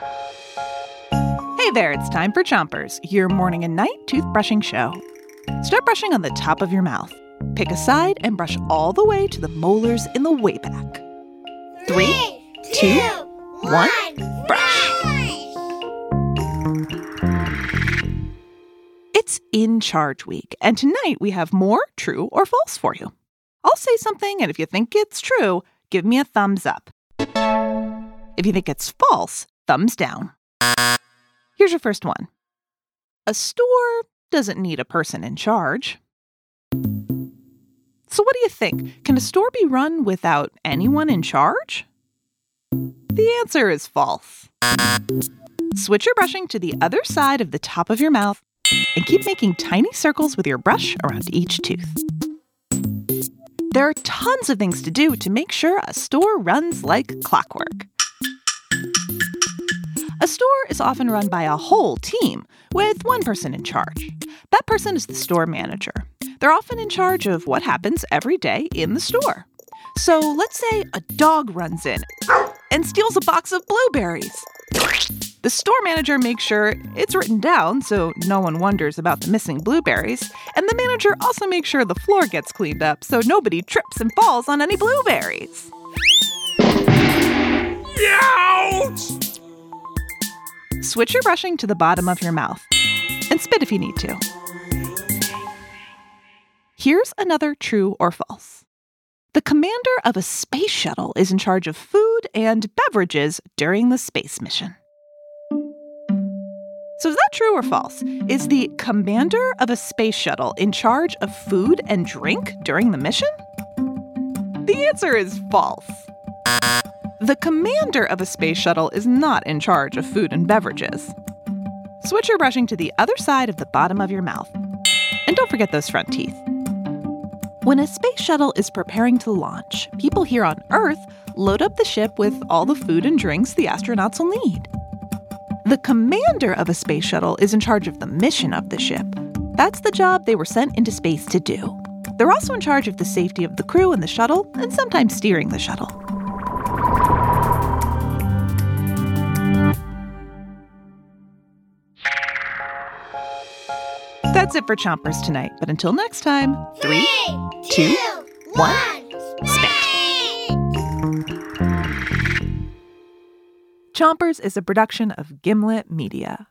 Hey there, it's time for Chompers, your morning and night toothbrushing show. Start brushing on the top of your mouth. Pick a side and brush all the way to the molars in the way back. Three, two, one, brush. It's In Charge Week, and tonight we have more true or false for you. I'll say something, and if you think it's true, give me a thumbs up. If you think it's false, thumbs down. Here's your first one A store doesn't need a person in charge. So, what do you think? Can a store be run without anyone in charge? The answer is false. Switch your brushing to the other side of the top of your mouth and keep making tiny circles with your brush around each tooth. There are tons of things to do to make sure a store runs like clockwork. Store is often run by a whole team, with one person in charge. That person is the store manager. They're often in charge of what happens every day in the store. So let's say a dog runs in and steals a box of blueberries. The store manager makes sure it's written down so no one wonders about the missing blueberries, and the manager also makes sure the floor gets cleaned up so nobody trips and falls on any blueberries. Ouch! Switch your brushing to the bottom of your mouth and spit if you need to. Here's another true or false. The commander of a space shuttle is in charge of food and beverages during the space mission. So, is that true or false? Is the commander of a space shuttle in charge of food and drink during the mission? The answer is false. The commander of a space shuttle is not in charge of food and beverages. Switch your brushing to the other side of the bottom of your mouth. And don't forget those front teeth. When a space shuttle is preparing to launch, people here on Earth load up the ship with all the food and drinks the astronauts will need. The commander of a space shuttle is in charge of the mission of the ship. That's the job they were sent into space to do. They're also in charge of the safety of the crew and the shuttle, and sometimes steering the shuttle. That's it for Chompers tonight, but until next time, three, two, one, spit. Chompers is a production of Gimlet Media.